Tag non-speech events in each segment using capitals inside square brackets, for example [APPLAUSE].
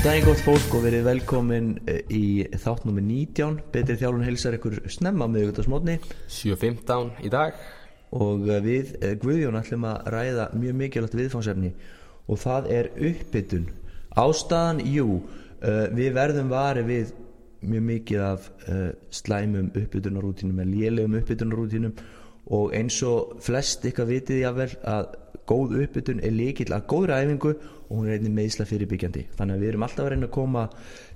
Góðan daginn gott fólk og verið velkomin eh, í þátt nummer 19 Betri þjálfun heilsar ykkur snemma smotni 7.15 í dag. Og eh, við eh, Guðjón ætlum að ræða mjög mikilvægt viðfánsefni og það er uppbytun Ástæðan, jú, við verðum vari við mjög mikið af slæmum uppbytunarútinum eða lélegum uppbytunarútinum og eins og flest ykkar vitið jável að góð uppbytun er líkill að góðra æfingu og hún er einnig meðisla fyrirbyggjandi. Þannig að við erum alltaf að reyna að koma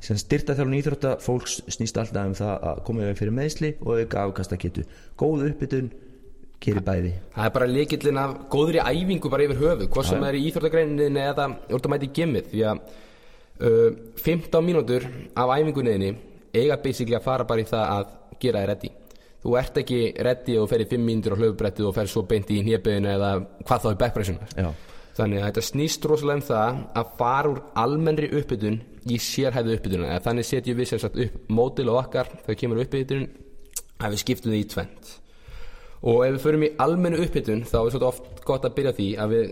sem styrta þjálfun íþrótta, fólks snýst alltaf um það að koma við fyrir meðisli og auka afkasta getu góð uppbytun gerir bæði. Það er bara leikillin af góðri æfingu bara yfir höfu Hvort sem er í íþróttagreininni eða úr að mæti gimmið Því að uh, 15 mínútur af æfingunniðinni eiga basically að fara bara í það að gera þið reddi Þú ert ekki reddi og fer í 5 mínútur á hlöfubrettið og fer svo beint í Þannig að þetta snýst rosalega um það að fara úr almennri uppbytun í sérhæðu uppbytuna Þannig setjum við sér sagt upp mótil og okkar þegar kemur uppbytun að við skiptum því í tvent Og ef við förum í almennu upphittun þá er svolítið oft gott að byrja því að við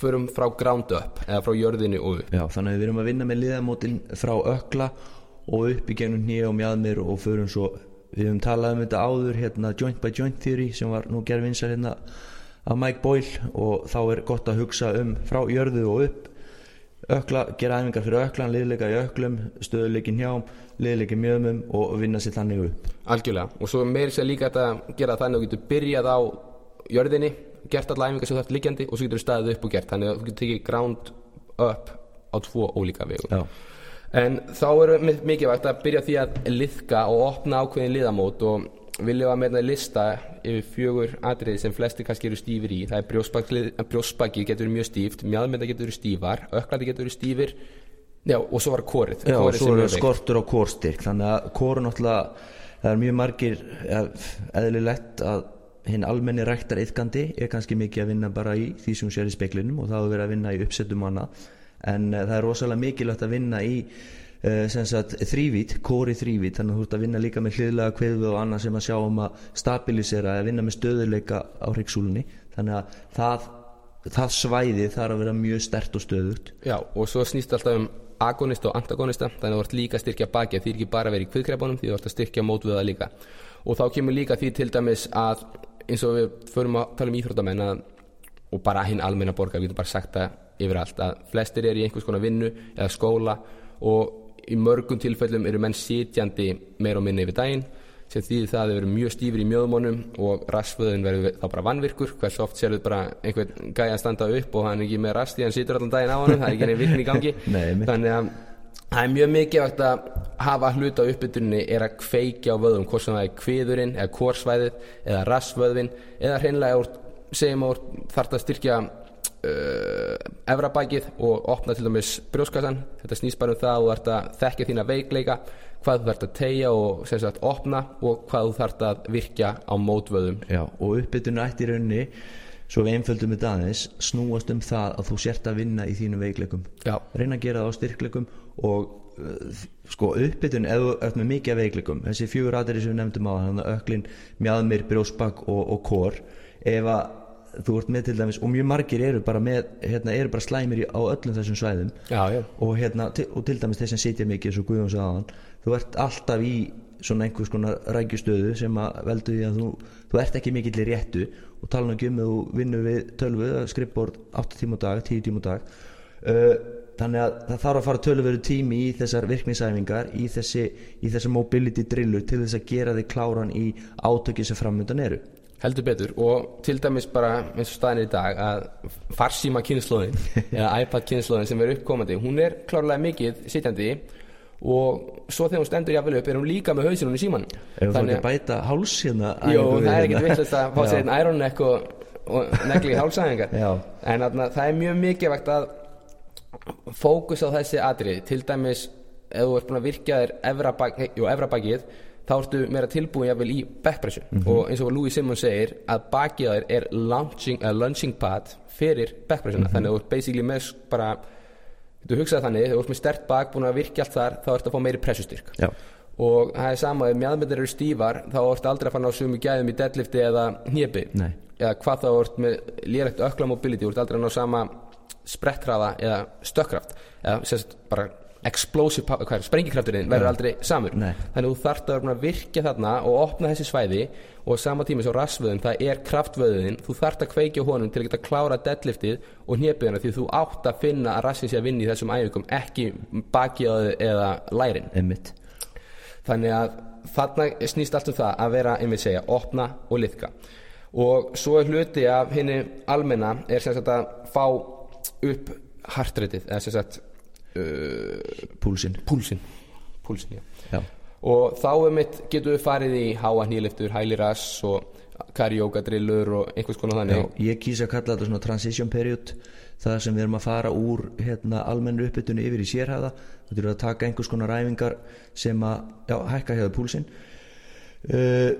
förum frá ground up eða frá jörðinu og upp. Já, þannig að við erum að vinna með liðamótin frá ökla og upp í gegnum nýja og mjadmir og förum svo við höfum talað um þetta áður hérna joint by joint theory sem var nú gerð vinsar hérna af Mike Boyle og þá er gott að hugsa um frá jörðu og upp ökla, gera æfingar fyrir öklan, liðleika í öklum stöðuleikin hjám, liðleiki mjöðmum og vinna sér þannig upp Algjörlega. Og svo meiri sér líka að gera þannig að þú getur byrjað á jörðinni, gert alla æfingar sem þú ert liggjandi og svo getur þú staðið upp og gert. Þannig að þú getur tekið ground up á tvo ólíka vegu. Já, En þá er mi- mikilvægt að byrja því að liðka og opna ákveðin liðamót og viljum að meðna lista yfir fjögur atriði sem flesti kannski eru stífir í. Það er brjósbakið, brjósbakið getur verið mjög stíft, mjadmynda getur stífar, öklandi getur stífir, já og svo var kórið. Já og svo er skortur á kórstyrk þannig að kóru náttúrulega það er mjög margir eðlilegt að hinn almenni ræktar yfkandi er kannski mikið að vinna bara í því sem sér í speklinum og það er verið að vinna í uppsettum hana en uh, það er rosalega mikilvægt að vinna í þrývít, kóri þrývít þannig að þú ert að vinna líka með hliðlega kveðu og annað sem að sjá um að stabilisera að vinna með stöðuleika á hryggsúlunni þannig að það, það svæði þarf að vera mjög stert og stöðugt Já, og svo snýst alltaf um agonista og antagonista, þannig að þú ert líka að styrkja bakið, því er ekki bara að vera í kviðkrepunum, því þú ert að styrkja mótvöða líka. Og þá kemur líka því til dæmis að, eins og við förum að tala um íþróttamenn og bara hinn almenna borgar, við getum bara sagt það yfir allt, að flestir eru í einhvers konar vinnu eða skóla og í mörgum tilfellum eru menn sitjandi meir og minni yfir daginn, sem þýðir það að þau eru mjög stífur í mjöðmónum og rassföðun verður þá bara vannvirkur. Hversu oft sérðu bara einhvern gæja að standa upp og hann er ekki með rasti, hann situr allan daginn á hann það er ekki neinn virkni í gangi. [LAUGHS] Nei, þannig að það er mjög mikilvægt að hafa hluta á uppbytunni er að kveikja á vöðum hvort sem það er kviðurinn eða korsvæðið eða rassvöðvin eða hreinlega segjum að þarf að styrkja efrabækið og opna til dæmis brjóskassan þetta snýst bara um það að þú þarf að þekkja þína veikleika hvað þú þarf að tegja og sem sagt opna og hvað þú þarf að virkja á mótvöðum. Já, og uppbytun ætti í rauninni svo við einföldum þetta aðeins snúast um það að þú sért að vinna í þínum veikleikum. Já. reyna að gera það á styrkleikum og uh, sko uppbytun þú ert með mikið veikleikum þessi fjögur aðri sem við nefndum á þannig að öklin, mjadmir, brjósbak og, og kór ef að þú ert með til dæmis og mjög margir eru bara með hérna, eru bara slæmir á öllum þessum svæðum. Já, já. og, hérna, til, og til dæmis þeir sem sitja mikið og Guðjón sagði aðan þú ert alltaf í svona einhvers konar rækjustöðu sem að veldu því að þú, þú ert ekki mikill í réttu og tala um að þú vinnur við tölvu skrippbord 8 tíma á dag, 10 tíma á dag. Uh, þannig að það þarf að fara tölvuveru tími í þessar virkningsæfingar í þessi, í þessi mobility drillur til þess að gera þig kláran í átöki sem framöndan eru Heldur betur og til dæmis bara eins og staðin í dag að farsíma kynnslóðin [LAUGHS] eða iPad kynnslóðin sem er uppkomandi hún er klárlega mikið sitjandi og svo þegar hún stendur jáfnvel upp er hún líka með hausinum í síman ef þú að bæta háls Jó, æfingu við það er hérna. ekkert vittlust að fá [LAUGHS] sér einn Iron Neck og, og negli hálsæðingar. En þarna, það er mjög mikilvægt að fókus á þessi atrið til dæmis ef þú ert búin að virkja þér jú, efra bakið þá ertu meira tilbúin jáfnvel í backpressu Mhm. og eins og Louis Simmons segir að bakið á þér er launching, uh, launching pad fyrir backpressuna Mhm. þannig að þú ert basically með bara þú hugsaði þannig, þú ert með stert bak búin að virkja allt þar, þá ertu að fá meiri pressustyrk Já. og það er sama, ef mjadmyndir eru stífar þá ertu aldrei að fara ná sumu gæðum í deadlifti eða hnépi Nei. eða hvað þá ert með lélegt ökla mobility þú ert aldrei að ná sama sprettraða eða stökkraft eða sérst bara explosive, power- er, sprengikrafturinn verður aldrei samur. Nei. þannig að þú þarft að virkja þarna og opna þessi svæði og sama tíma svo rassvöðun, það er kraftvöðun þú þarft að kveikja honum til að geta klára deadliftið og hnjöpiðina því þú átt að finna að rassin sé að vinna í þessum æfingum ekki bakið eða lærin. Einmitt. Þannig að þarna snýst allt um það að vera, einmitt segja, opna og liðka. Og svo er hluti af henni almenna er sem sagt að fá upp hartreitið eða sem sagt uh, púlsinn. Púlsin púlsin, já. Já, og þá um mitt getum við farið í háa nýliftur, hælirass og karjókadrillur og einhvers konar já, þannig ég kýsa að kalla þetta svona transition period það sem við erum að fara úr hérna, almennu uppbytunni yfir í sérhæða. Þú þurfum að taka einhvers konar ræfingar sem að já, hækka hefur púlsinn. Uh,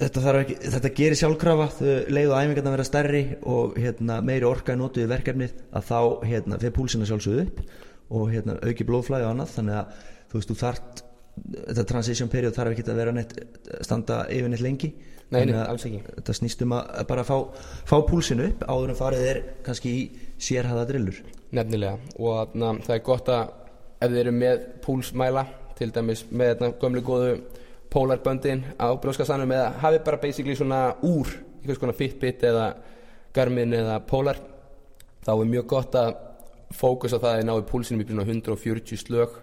þetta, ekki, þetta gerir sjálfkrafa leið og æfingarna vera stærri og hérna, meiri orka í verkefnið að þá hérna, fyrir púlsinn að sjálfsögðu upp og hérna, auki blóðflæði og annað. Þannig að þú veist, þú þart þetta transition period þarf ekki að vera neitt standa yfir neitt lengi. Nei, nei, alls ekki. þetta snýst um að bara fá, fá púlsinn upp áður en farið er kannski í sérhæða drillur. Nefnilega. Og na, það er gott að ef þið eru með púlsmæla til dæmis með gömlu góðu pólarböndin á brjóskastanum eða hafið bara basically svona úr einhvers konar Fitbit eða Garmin eða Polar þá er mjög gott að fókus á það að þið náðu púlsinum í svona 140 slög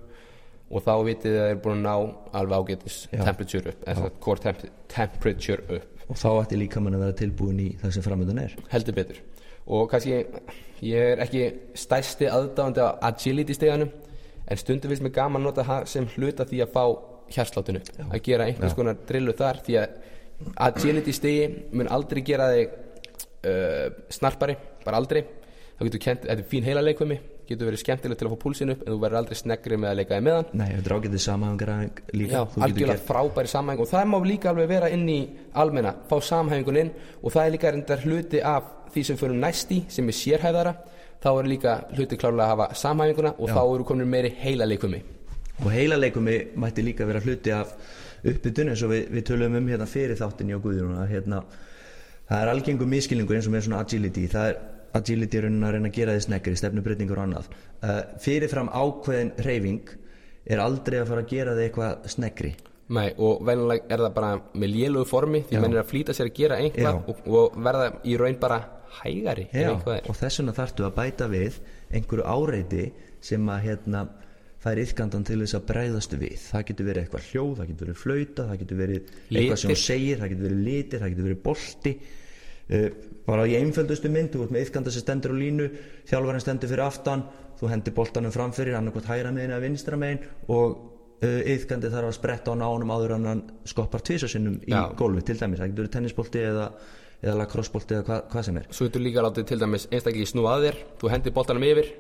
og þá vitið að þið er búin að ná alveg ágætis Já. temperature upp eða core temp temperature upp. Og þá ætti líka mann að vera tilbúin í það sem framöndan er. Heldur betur. Og kannski ég er ekki stærsti aðdáðandi á agility steganum en stundum finnst mér gaman að nota það sem hluta því að fá hjarslátinu að gera einhvers konar drillu þar því að agility stegi mun aldrei gera þig uh, snarpari, bara aldrei þá getur kent, þetta er fín heila leikvimi getur verið skemmtilegt til að fá púlsinn upp en þú verður aldrei sneggri með að leika þig meðan. Nei, þetta er ágætið samhæfingaræðing líka Já, algjörlega frábæri samhæng og það má líka alveg vera inn í almenna, fá samhængun inn og það er líka reyndar hluti af því sem förum næst í, sem er sérhæðara þá er líka hluti klárlega að hafa samhænguna og Já. þá eru komin meiri heila leikumi og heila leikumi mætti líka vera hluti af uppbytun eins og við, við tölum um hérna agility raunin að reyna að gera því sneggri stefnubrytningur og annað. Uh, fyrirfram ákveðin reyfing er aldrei að fara að gera því eitthvað sneggri Nei, og venjulega er það bara með lélugu formi því Já. menn er að flýta sér að gera einhvað og, og verða í raun bara hægari Já, og þess vegna þarftu að bæta við einhverju áreiti sem að hérna fær yfkandan til þess að bregðastu við. Það getur verið eitthvað hljóð, það getur verið flauta það getur verið eitthvað sem þú segir það getur verið litir, það getur verið bolti bara í einföldustu mynd þú ert með yfkanda sem stendur á línu þjálfarinn stendur fyrir aftan þú hendir boltanum framfyrir, annarkvæmt hægra megin eða vinstra megin og yfkandi þarf að spretta á nánum áður en hann skoppar tvisasinnum í gólfi til dæmis, það getur tennisbolti eða, eða lacrossebolti eða hva, hvað sem er. Svo getur líka látið til dæmis einstaklega snúa að þér Þú hendir boltanum yfir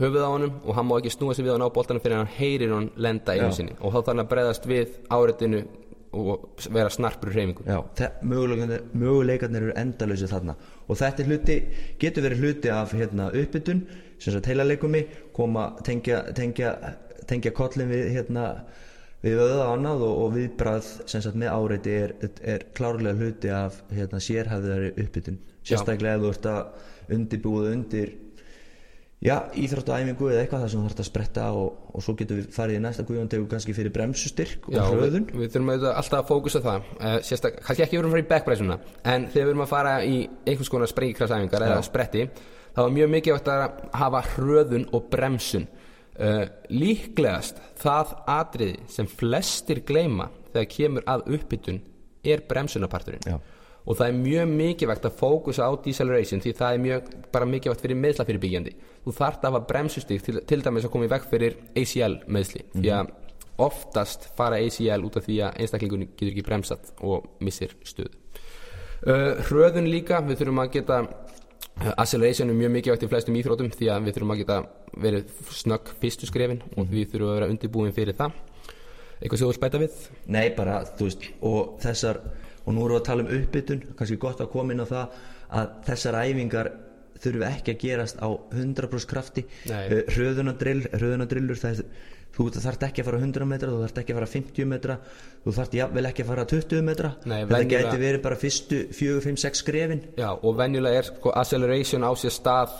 höfuð á honum og hann má ekki snúa sig við ná boltanum fyrir hann heyrir hann lenda einu Já. sinni. Og þá þarf hann að bregðast við áreitinu og vera snarpur í þe- möguleikarnir, eru endalösi þarna. Og þetta hluti, getur verið hluti af hérna, uppbytun, sem sagt heilaleikumi koma, tengja, tengja, tengja kollin við hérna, við öða og annað og, og viðbrað sem sagt með áreiti er, er klárlega hluti af hérna, sérhæðari uppbytun. Sérstaklega ef þú ert að undirbúða undir já, íþróttaæfingu eða eitthvað þar sem þú þarfst að spretta og, og svo getur við farið í næsta guðjón tegur kannski fyrir bremsustyrk og Já, við, hröðun. við þurfum auðvitað alltaf að fókusa það. Uh, sérstak, kannski ekki verðum að fara í backpressuna en þegar við erum að fara í einhvers konar sprengikrafsæfingar eða spretti þá er mjög mikilvægt að hafa hröðun og bremsun. Uh, líklegast það atriði sem flestir gleyma þegar kemur að uppbytun er bremsunaparturinn Já. Og það er mjög mikilvægt að fókusa á deceleration því það er mjög bara mikilvægt fyrir meðsla fyrir byggjandi. Þú þarft að hafa bremsustík til, til dæmis að koma í veg fyrir ACL meðsli því að oftast fara ACL út af því að einstaklingunni getur ekki bremsat og missir stuð uh, hröðun líka, við þurfum að geta acceleration er mjög mikilvægt í flestum íþrótum því að við þurfum að geta verið snögg fyrstu skrefin og við þurfum að vera undirbúin fyrir það. Eitthvað sem þú vilt bæta við? Nei, bara, þú veist, og þessar og nú erum við að tala um uppbytun kannski gott að koma inn á það að þessar æfingar þurfum ekki að gerast á 100% krafti. Uh, hröðunadrill, hröðunadrillur er, þú þarft ekki að fara 100 metra þú þarft ekki að fara 50 metra þú þarft jafnvel ekki að fara 20 metra. Nei, þetta venjulega- gæti verið bara fyrstu 4, 5, 6 skrefin. Já, og venjulega er sko acceleration á sér stað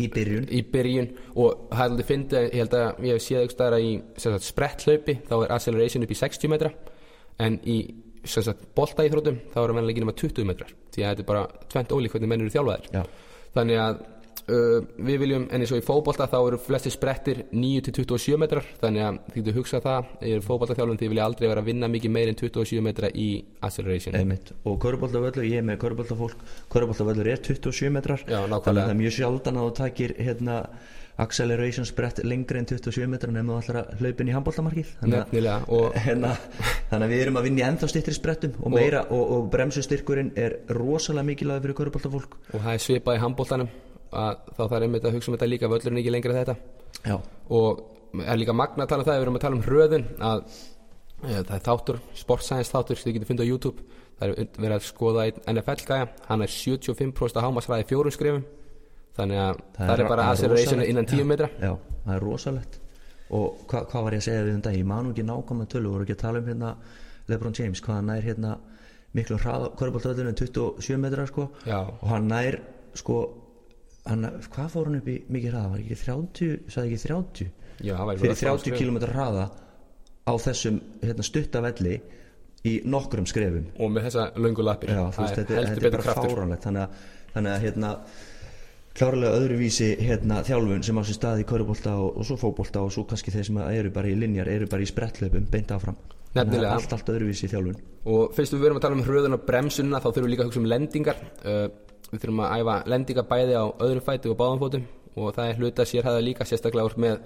í byrjun. Í byrjun. Og það aldrei fyndið ég held að ég hef séð eitthvað í sem sagt, spretthlaupi þá er acceleration upp í 60 metra. En í sem sagt, boltaíþrótum þá er mennilega ekki nema 20 metrar. Því að þetta er bara tvent ólík hvernig menn eru þjálfaðir. Já. þannig að uh, við viljum en eins og í fótbolta þá eru flesti sprettir 9-27 metrar. Þannig að þið getur hugsað það ég er fótboltaþjálfun því vilja aldrei vera að vinna mikið meir en 27 metra í acceleration. Einmitt. og köruboltavöllur, ég er með köruboltafólk köruboltavöllur er 27 metrar. Já, þannig að það er mjög sjaldan að þú takir hérna, acceleration sprett lengri en 27 metrar nefnum ætlar að hlaupin í handboltamarkið. Þannig og- [LAUGHS] hérna, þannig að við erum að vinna í ennþá styttri sprettum og, meira, og, og bremsustyrkurinn er rosalega mikilvæg fyrir köruboltafólk og það er svipað í handboltanum að þá þarf einmitt að hugsa um þetta líka völlurinn ekki lengra þetta. Já, og er líka magna að tala um það við erum að tala um hröðun að e, það er þáttur, sportscience þáttur sem þið getur fundið á YouTube. Það er verið að skoða NFL gæja hann er 75% hámasræði fjórum skrifum þannig að það, er bara það acceleration innan 10 metra. Já, það er rosalegt. Og hva, hvað var ég að segja við um dag ég man nú ekki nákvæmlega tölu, voru ekki að tala um hérna Lebron James, hvað hann nær hérna miklu hraða, köruboltöðunum 27 metrar sko, Já. og hann nær sko, hann, hvað fór hann upp í mikið hraða, var ekki 30 sagði ekki 30, Já, fyrir bara 30 km hraða á þessum hérna, stutta velli í nokkrum skrefum. Og með þessa löngu lappir. Það þetta, er þetta heldur er bara fáránlegt. Þannig að, þannig að hérna, klárlega öðruvísi hérna, þjálfun sem á sér stað í körubólta og, og svo fótbolta og svo kannski þeir sem eru bara í linjar eru bara í sprettlöpum, beint áfram. Nefnilega. allt, allt öðruvísi þjálfun. Og fyrst við verum að tala um hröðun og bremsunna þá þurfum við líka að hugsa um lendingar. Uh, við þurfum að æfa lendingar bæði á öðrum fæti og báðum fótum. Og það er hluta sérhæða líka sérstaklega úr með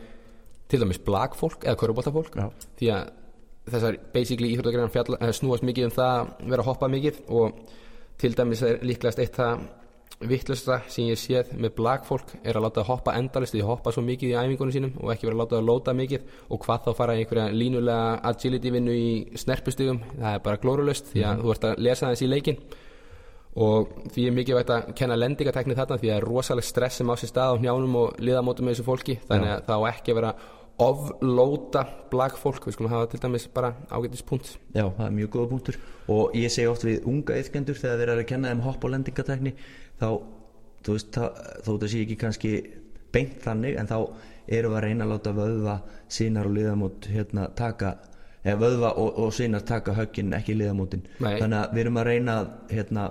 til dæmis blagfólk eða köruboltafólk Já. því að þessar basically íþróttagreinar snúast mikið um það að vera að hoppa mikið og til dæmis er líklegast eitt það vittlustra sem ég séð með blagfólk er að láta það hoppa endalist því hoppa svo mikið í æfingunum sínum og ekki vera að láta það lóta mikið. Og hvað þá fara einhverja línulega agility vinnu í snerpustugum það er bara glórulust því að þú ert að lesa þess í leikin og því er mikið vægt að kenna lendingatekni þarna því að rosalega stress sem á sér stað á njánum og liðamótum með þessu fólki þannig að það á ekki vera oflóta blagfólk, við skulum hafa til dæmis bara ágætis punkt Já, það er mjög góða punktur. Og ég segi oft við unga yfkendur þegar þeir eru að kenna þeim hopp og lendingatekni þá, þú veist, þó það sé ekki kannski beint þannig en þá erum við að reyna að láta vöðva sínar og liðamót hérna taka eða vöðva og, og sínar taka höggin ekki liðamótin. Nei. þannig að við erum að reyna hérna,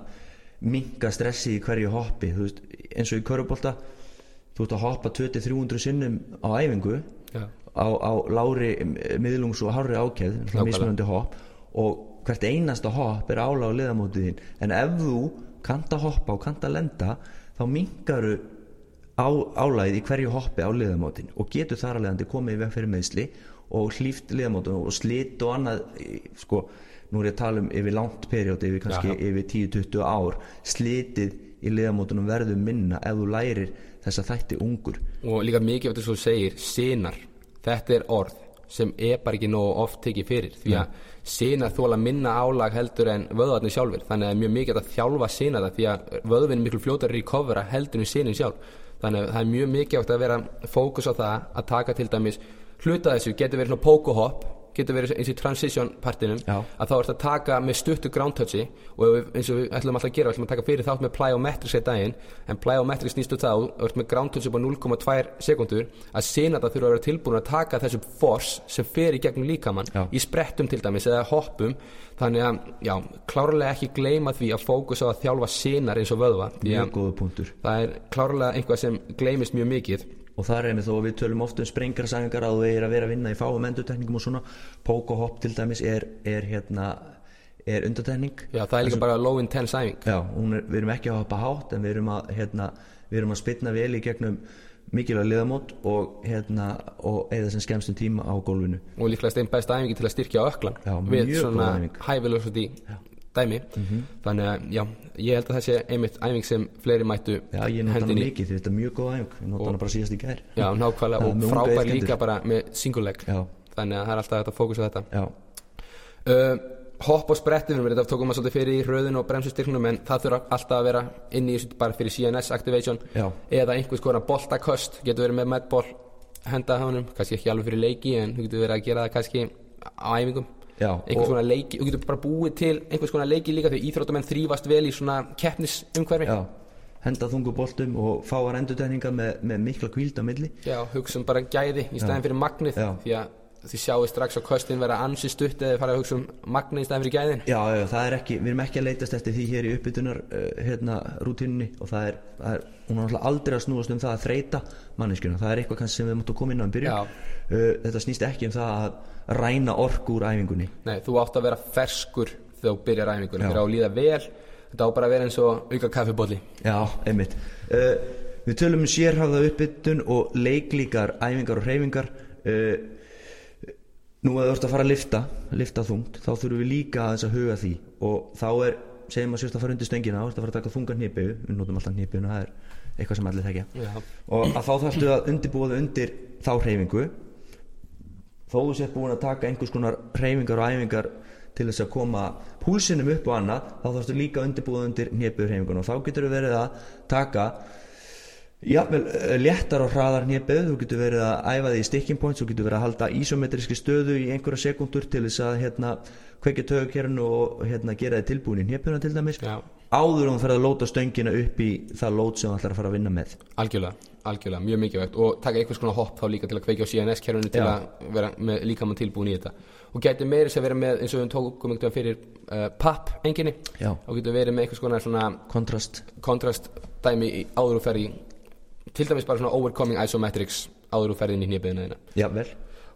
minka stressi í hverju hoppi þú veist, eins og í körubólta þú ert að hoppa 20-300 sinnum á æfingu Já. á, á lári, miðlungs og ákæð Nákvæmlega. mismunandi hopp og hvert einasta hopp er álag á liðamótið þín en ef þú kannt að hoppa og kannt að lenda þá minkaru á, álagið í hverju hoppi á liðamótin og getur þar að leiðandi komið í veg fyrir meðsli og hlýft liðamótin og slit og annað sko, nú er ég að tala um yfir langt periódi yfir kannski já. yfir 10-20 ár slitið í liðamótunum verður minna ef þú lærir þessa þætti ungur. Og líka mikið af þetta svo þú segir sinar, þetta er orð sem er bara ekki nógu oft tekið fyrir því að sinar þóla minna álag heldur en vöðvarnir sjálfur þannig að það er mjög mikið að þjálfa sinara því að vöðvin er miklu fljótar í kofra heldur en sinin sjálf. Þannig að það er mjög mikið að vera fókus á það að taka til dæmis hluta þessu. Getur verið svona pókuhopp getur verið eins og í transition partinum Já. að þá ert að taka með stuttu ground touchi og eins og við ætlum alltaf að gera við ætlum að taka fyrir þátt með plyometrics í daginn en plyometrics snýstu það og ert með ground touch upp á 0,2 sekundur að sinata þurfa að vera tilbúin að taka þessu force sem fer í gegnum líkamann Já. í sprettum til dæmis eða hoppum þannig að já, klárlega ekki gleyma því að fókus á að þjálfa sinar eins og vöðva mjög góða punktur það er klárlega einhvað sem gleymist mjög mikið og það er einmitt þó að við tölum oft um sprengarsangar að þú er að vera að vinna í fáum endutekningum og svona. Pók og hopp til dæmis er, er hérna er undatekning já, það er líka bara low intense æfing. Já, er, við erum ekki að hoppa hátt en við erum að, hérna, við erum að spilna vel í gegnum mikilvæg liðamót og, hérna, og eða sem skemmstum tíma á gólfinu. Og líklega stein besta æfingi til að styrkja öklan Já, við svona góð æfing. high velocity dæmi. Þannig að já, ég held að það sé einmitt æfing sem fleiri mættu Já, ég nota hana mikið, þetta er mjög góð æfing. Ég nota hana bara síðast í gær. Já, nákvæmlega og frábær líka bara með single leg. Já, þannig að það er alltaf hægt að fókusa á þetta. Uh, hopp og spretti við þetta tókum að svolítið fyrir í hröðun og bremsustyrknum en það þurfa alltaf að vera inn í þessu bara fyrir CNS activation. Já. eða einhvers konar boltaköst getur verið með medball henda hánum kannski ekki alveg fyrir leiki en þú getur verið að gera það kannski á æfingum einhvers og- konar leiki, þú getur bara búið til einhvers konar leiki líka því íþróttamenn þrýfast vel í svona keppnisumhverfi. Já henda þungu boltum og fáar endurtegningar með, með mikla kvíld á milli. Já, hugsa um bara gæði í staðin fyrir magnið Já. því að þið sjáu strax á köstin vera ansi stutt eða fara að hugsa um magnið í staðin fyrir gæðin. Já, já, það er ekki, við erum ekki að leitast eftir því hér í uppbytunar uh, hérna, rútínunni og það er, það er, hún er náttúrulega aldrei að snúast um það að þreita manneskjuna, það er eitthvað kannski sem við múttum koma inn á byrjun. Já. uh, þetta snýst ekki um það að ræna orku úr æfingunni. Nei, þú átt að vera ferskur þegar þú byrjar æfingunum Já. þegar að líða vel. Þetta á bara að vera eins og auka kaffibóli Já, einmitt. Uh, Við tölum um sérhafða uppbytun og leiklíkar æfingar og hreyfingar. Uh, Nú að þú ert að fara að lifta lifta þungt, þá þurfum við líka aðeins að huga því. Og þá er, segjum að sérst að fara undir stöngina, þá ert að fara að taka þunga hnipu. Við notum alltaf hnipuna, það er eitthvað sem allir þekja og að þá þarftu að undirbúa þau undir þá hreyfingu þó þú sért búin að taka einhvers konar hreyfingar og æfingar til þess að koma púlsinum upp og annað þá þarftu líka þau undir hnipu hreyfingun og þá getur þú verið að taka jafnvel eh, léttar og hraðar hnipið þú getur verið að æfa því sticking points þú getur verið að halda isometriski stöðu í einhverja sekundur til þess að hérna, kveikja tögukérnu og hérna, gera þið tilbúin í hnipuna til dæmis. Já. áður en þú ferð að lóta stöngina upp í það lót sem þú ætlar að fara að vinna með. Algjörlega, algjörlega, mjög mikilvægt og taka einhvers konar hopp þá líka til að kveikja á CNS-kerfinu til Já. að vera með líkamann tilbúin í þetta og gæti meiri sem vera með eins og við tókum veginn fyrir uh, papp enginni Já. og getur verið með einhvers konar svona kontrast kontrast dæmi í áður og ferði til dæmis bara svona overcoming isometrics áður og ferðin í hnipiðina þína jafnvel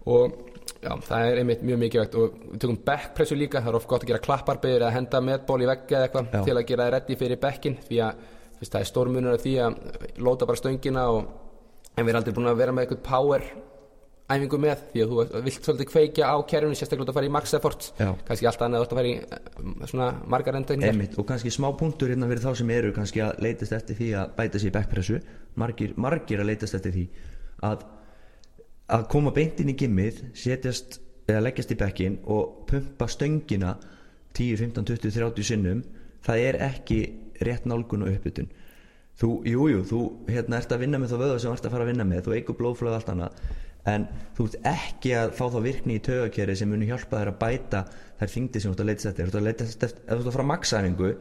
og já, það er einmitt mjög mikilvægt og við tökum backpressu líka, það er oft gott að gera klapparbyður eða henda metból í veggi eða eitthvað Já. til að gera það reddi fyrir bekkin því að fyrst, það er stórmunur af því að lóta bara stöngina og en við erum aldrei búin að vera með eitthvað power æfingu með því að þú vilt svolítið kveikja á kerfinu sérstaklega að fara í max effort. Kannski allt annað að fara í eh, svona margar Einmitt, og kannski smá punktur hérna fyrir þá sem eru kannski að leitast eftir því að bæta sér í backpressu. Margir, margir að leitast eftir því að, að koma beint inn í gimmið setjast eða leggjast í bekkin og pumpa stöngina 10, 15, 20, 30 sinnum. Það er ekki rétt nálgun og uppbytun þú, jú, jú, þú hérna ert að vinna með þá vöða sem þú ert að fara að vinna með. Þú eigur blóðflöð allt annað. En þú ert ekki að fá þá virkni í tögakeri sem muni hjálpa þér að bæta þær þingdi sem þú ert að leitast eftir. Ef þú ert að fara að maksæfingu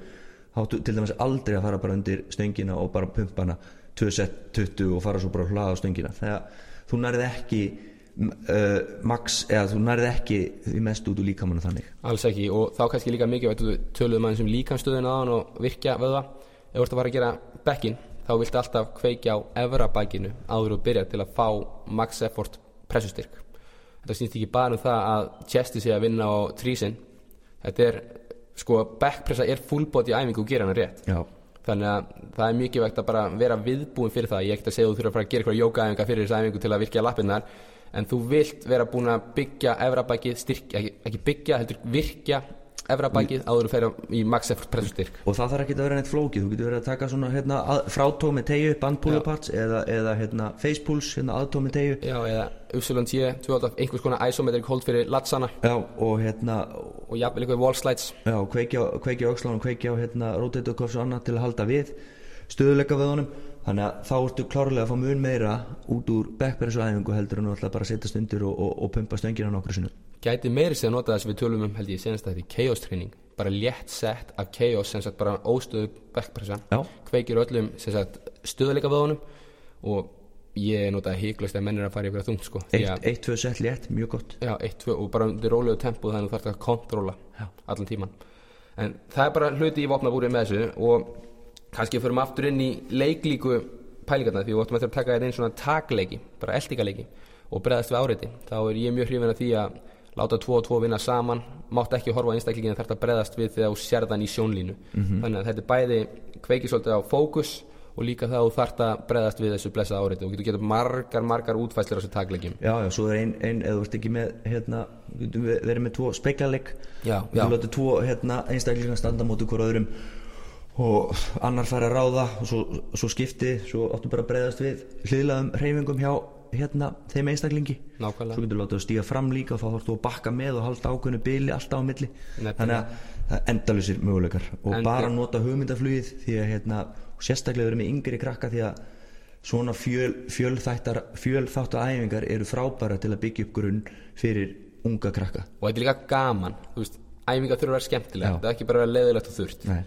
þá áttu til dæmis aldrei að fara bara undir stöngina og bara pumpa hana 2 set 20 og fara svo bara að hlaða á stöngina. Þegar þú nærið ekki uh, max, eða þú nærið ekki því mest út úr líkamannu þannig. Alls ekki og þá kannski líka mikið veitum við töluðum aðeins um líkamstöðuna á hann og virkja vöða ef þú ert að fara að gera bekkin þá viltu alltaf kveikja á evra bækinu áður og byrja til að fá max effort pressustyrk. Þetta snýst ekki bara um það að chesti sé að vinna á trísin. Þetta er sko backpressa er full body æfingu og gera hann rétt. Já, þannig að það er mikið vegt að bara vera viðbúin fyrir það. Ég ekkert að segja að þú þurfa að fara að gera eitthvað jókaæfinga fyrir þessa æfingu til að virkja lappirnar en þú vilt vera búin að byggja efrabækið styrk, ekki, ekki byggja, heldur virkja efrabækið áður að færa í max effort pressustyrk. Og það þarf ekki að vera neitt flókið þú getur verið að taka svona hérna, frátóð með tegju bandpúluparts eða, eða hérna, facepulse, hérna, aðtóð með tegju Já, eða Upsilon T, 2 einhvers konar isometric hold fyrir latsana. Já, og hérna og jafnvel eitthvað wall slides. Já, kveikja, kveikja á öxlunum, kveikja á hérna, rotator cuffs og annað til að halda við stöðuleika við honum þannig að þá ertu klárlega að fá mun meira út úr backpressu æfingu heldur en ætla bara að setja stundir og, og, og pumpa stöngina nokkru sinni gæti meiri sig að nota það sem við tölum um held ég senast að þetta er chaos training. Bara létt sett af chaos sem sagt bara óstöðu backpressa kveikir öllum sem sagt stöðuleika við honum og ég nota híklust að menn er að fara í eitthvað þungt sko. Því eitt, að eitt, tvö sett létt, mjög gott. Já, eitt, tvö og bara undir rólegu tempo þannig að þú þarf að kontróla allan tíman en það er bara hluti í vopnabúrið með þessu og kannski förum aftur inn í leiklíku pælingarna því við óttum eftir að taka þetta inn svona takleiki bara eldingaleiki og breðast við áreiti þá er ég mjög hrifin af því að láta tvo og tvo vinna saman. Mátt ekki horfa á einstaklingin þarf að breðast við þegar þú sérðan í sjónlínu. Þannig að þetta er bæði kveikið svolítið á fókus og líka að þú þarf að breðast við þessu blessa áreiti og getur getað margar, margar útfæslir á þessu takleikjum já, já, svo er ein, ein eða þú ert ekki með hérna, ve- verið með tvo speklaleg þú látur tvo hérna, einstaklingar standa öðrum og annar fær að ráða og svo, svo skipti, svo áttu bara að breyðast við hliðlaðum hreyfingum hjá hérna, þeim einstaklingi Nákvæmlega. svo getur látið að stíga fram líka og þá þarfst þú að bakka með og halda ákveðnu bili alltaf á milli Nefnilega. þannig að það endalusir möguleikar og Enda- bara nota hugmyndaflugið því að hérna, sérstaklega verið með yngri krakka því að svona fjöl, fjölþáttar æfingar eru frábæra til að byggja upp grunn fyrir unga krakka og þetta er líka gaman æfingar þurfa að vera skemmtilega Já. þetta er ekki bara að vera leiðilegt og þurft Nei.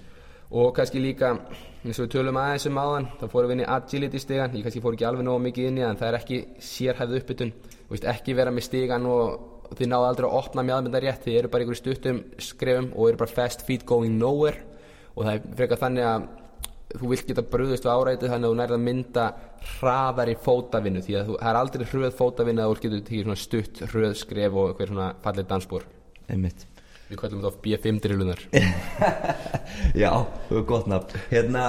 Og kannski líka eins og við tölum aðeins um áðan þá fórum við inn í agility stigan ég kannski fór ekki alveg nógu mikið inn í það en það er ekki sérhæfð uppbytun. Veist, ekki vera með stigan og þið náðu aldrei að opna mjöðmynda rétt. Þið eru bara einhverju stuttum skrefum og eru bara fast feet going nowhere. Og það er frekar þannig að þú vilt geta bröðust við árætið þannig að þú nærið að mynda hraðar í fótavinnu. Því að þú, það er aldrei hröð fótavinnu að þú getur tekið stutt hröð skref og eitthvað svona fallið dansbúr einmitt við kallum þetta B5 drillunar [LAUGHS] Já, gott nafn hérna,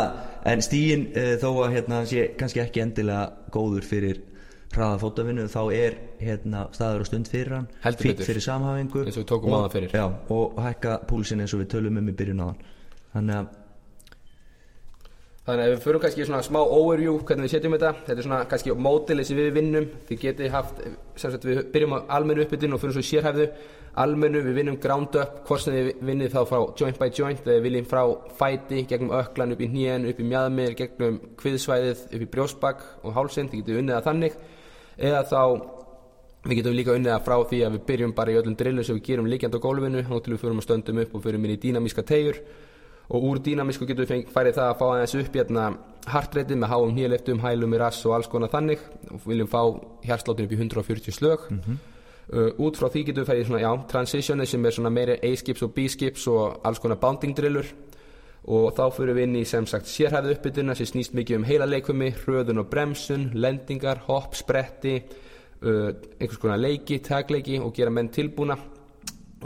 En stíin uh, þó að hérna, sé kannski ekki endilega góður fyrir hraða fótavinnu þá er hérna, staður og stund fyrir hann betur. fyrir samhafingu og fyrir. já, og hækka púlsin eins og við tölum um í byrjun áðan þannig að Þannig að við förum kannski svona smá overview hvernig við setjum þetta, þetta er svona kannski mótilið sem við vinnum, þið getið haft sem sagt við byrjum á almennu uppbytun og fyrir svo sérhæfðu, almennu við vinnum ground up, hvort sem þið vinnið þá frá joint by joint, þegar við viljum frá fæti gegnum öklan upp í hnén, upp í mjadmir gegnum kviðsvæðið, upp í brjósbak og hálsinn, þið getið unnið það þannig. Eða þá við getum líka unnið það frá því að við byrjum bara í öllum drillum sem við gerum líkjandi á gólfinu og úr dýnamísku getum við farið það að fá aðeins upp hérna hartreitið með háum nýjaleftum, hælum í rass og alls konar þannig. Og viljum fá hjartsláttin upp í 140 slög uh, út frá því getum við farið í svona, já, transitioni sem er svona meiri A-skips og B-skips og alls konar bounding drillur. Og þá fyrir við inn í sem sagt sérhæfðu uppbytuna sem snýst mikið um heila leikumi, hröðun og bremsun, lendingar, hopp, spretti uh, einhvers konar leiki, tagleiki og gera menn tilbúna.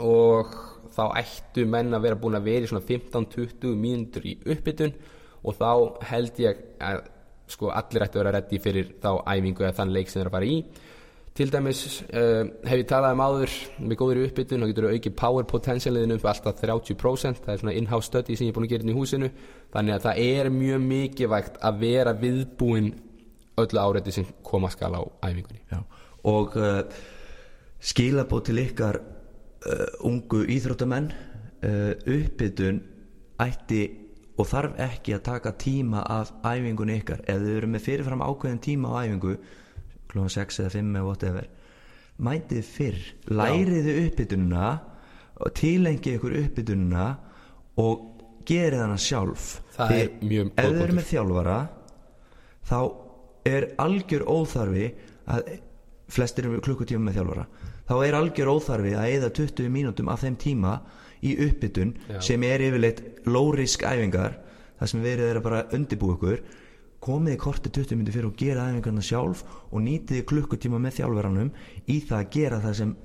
Og þá ættu menn að vera búin að vera í svona 15-20 mínútur í uppbytun og þá held ég að sko allir ættu að vera reddi fyrir þá æfingu eða þann leik sem þeir að fara í. Til dæmis uh, hef ég talað um áður með góður í uppbytun þá getur þú aukið power potentialiðinu fyrir alltaf 30% það er svona in-house study sem ég er búin að gera inn í húsinu. Þannig að það er mjög mikilvægt að vera viðbúin öllu áreiti sem koma skal á æfingunni. Já. og uh, skilabóð til ykkar ungu íþróttamenn uh, uppbytun ætti og þarf ekki að taka tíma af æfingunni ykkar. Ef þið eru með fyrirfram ákveðin tíma á æfingu klúan 6 eða 5 eða whatever mætið fyrr, læriðu uppbytununa tilengi ykkur uppbytununa og gerið hana sjálf. Það er mjög góð ef þið eru með þjálfara þá er algjör óþarfi að flestir eru klukkutíma með þjálfara þá er algjör óþarfi að eða 20 mínútum af þeim tíma í uppbytun Já. sem er yfirleitt low risk æfingar þar sem verið er að bara undirbúa ykkur. Komið í korti 20 mínútur fyrir og gera æfingarna sjálf og nýtið klukkutíma með þjálfaranum í það að gera það sem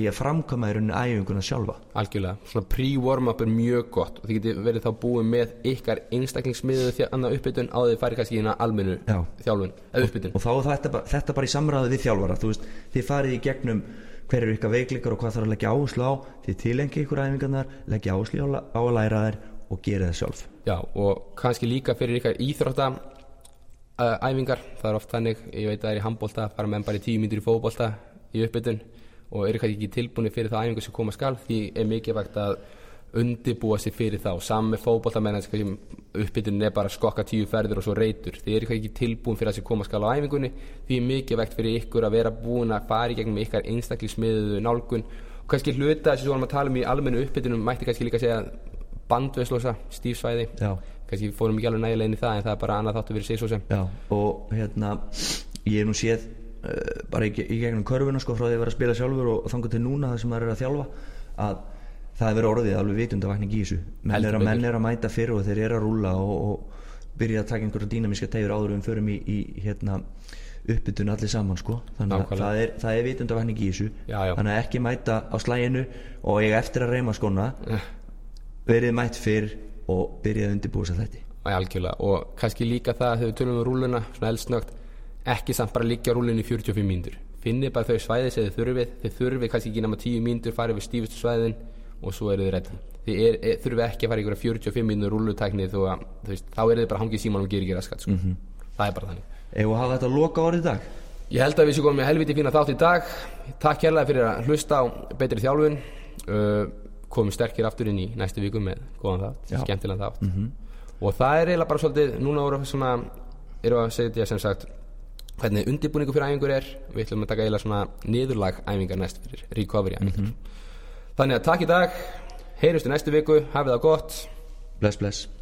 í að framkama í rauninni æfinguna sjálfa. Algjörlega, svona pre-warm-up er mjög gott. Og þið getur verið þá búið með ykkar einstaklingsmiðuðu þjálfana uppbytun á því þið farið kannski í almennu Já. þjálfun uppbytun. og þá er þetta, bara- þetta bara í samræðu við þjálfara. Þú veist, þið farið í gegnum hver eru ykkar veikleikar og hvað þarf að leggja áherslu á? Þið tilengi ykkur æfingarnar leggja áherslu á, að læra þær og gera það sjálf. Já, og kannski líka fyrir ykkar íþrótta uh, æfingar, það er oft þannig ég veit að það er í handbólta, fara menn bara í tíu mínútur í fótbolta í uppbytun og eru kannski ekki tilbúinir fyrir það æfingu sem koma skal því er mikilvægt að undibúa sig fyrir þá, saman með fótbolta menn að uppbytunin er bara að skokka tíu ferðir og svo reytur, þið eru ekki tilbúin fyrir það sem koma skal á æfingunni. Því er mikilvægt fyrir ykkur að vera búin að fara í gegnum ykkar einstaklismiðu nálgun. Og kannski hluta þessi sem varum að tala um í almennu uppbytunum mætti kannski líka segja bandveslósa, stífsvæði já, kannski fórum ekki alveg nægilega inn í það en það er bara annað þáttu sem. Já, og hérna ég hef nú séð uh, bara í, í gegnum körfuna sko frá því að vera að spila sjálfur og, og þangur til núna það sem maður er að þjálfa að það er verið orðið alveg vitundavakning í þessu. Menn er, að, menn er að mæta fyrir og þeir eru að rúlla og, og byrja að taka einhverja dýnamíska tegur áður við förum í, í hérna uppbytun allir saman sko. Þannig að það er, það er vitundavakning í þessu. Já, já. þannig að ekki mæta á slæginu og ég eftir að reyma skona. Eh. verið mætt fyrr og byrjaði að undirbúa sér þetta Já, algjörlega. Og kannski líka það þegar við tölum um rúluna svona eldsnögt ekki samt bara liggja rúlunni í 45 mínútur. Finnið bara þau svæði sem þið þurfið. Þið þurfið kannski ekki nema 10 mínútur farið við stífustu svæðin og svo eru þið reddi þið er, er, þurfið ekki að fara ykkur 45 mínútur rúlutækni þó að veist, þá eru þið bara hangið síman og gerir ekki raskat sko. það er bara þannig. Ef að hafa þetta að loka orðið í dag? Ég held að við séum komið með helviti fína þátt í dag. Takk hérlega fyrir að hlusta á betri þjálfun. Uh, komum sterkir aftur inn í næstu viku með góðan þátt, Já. skemmtilega þátt. Og það er eiginlega bara svolítið núna voru svona, við að segja sem sagt hvernig undirbúningu fyrir æfingur er. Við ætlum að taka eiginlega svona niðurlag æfingar næst fyrir recovery æfingar þannig að takk í dag, heyrustu næstu viku. Hafið það gott. Bless bless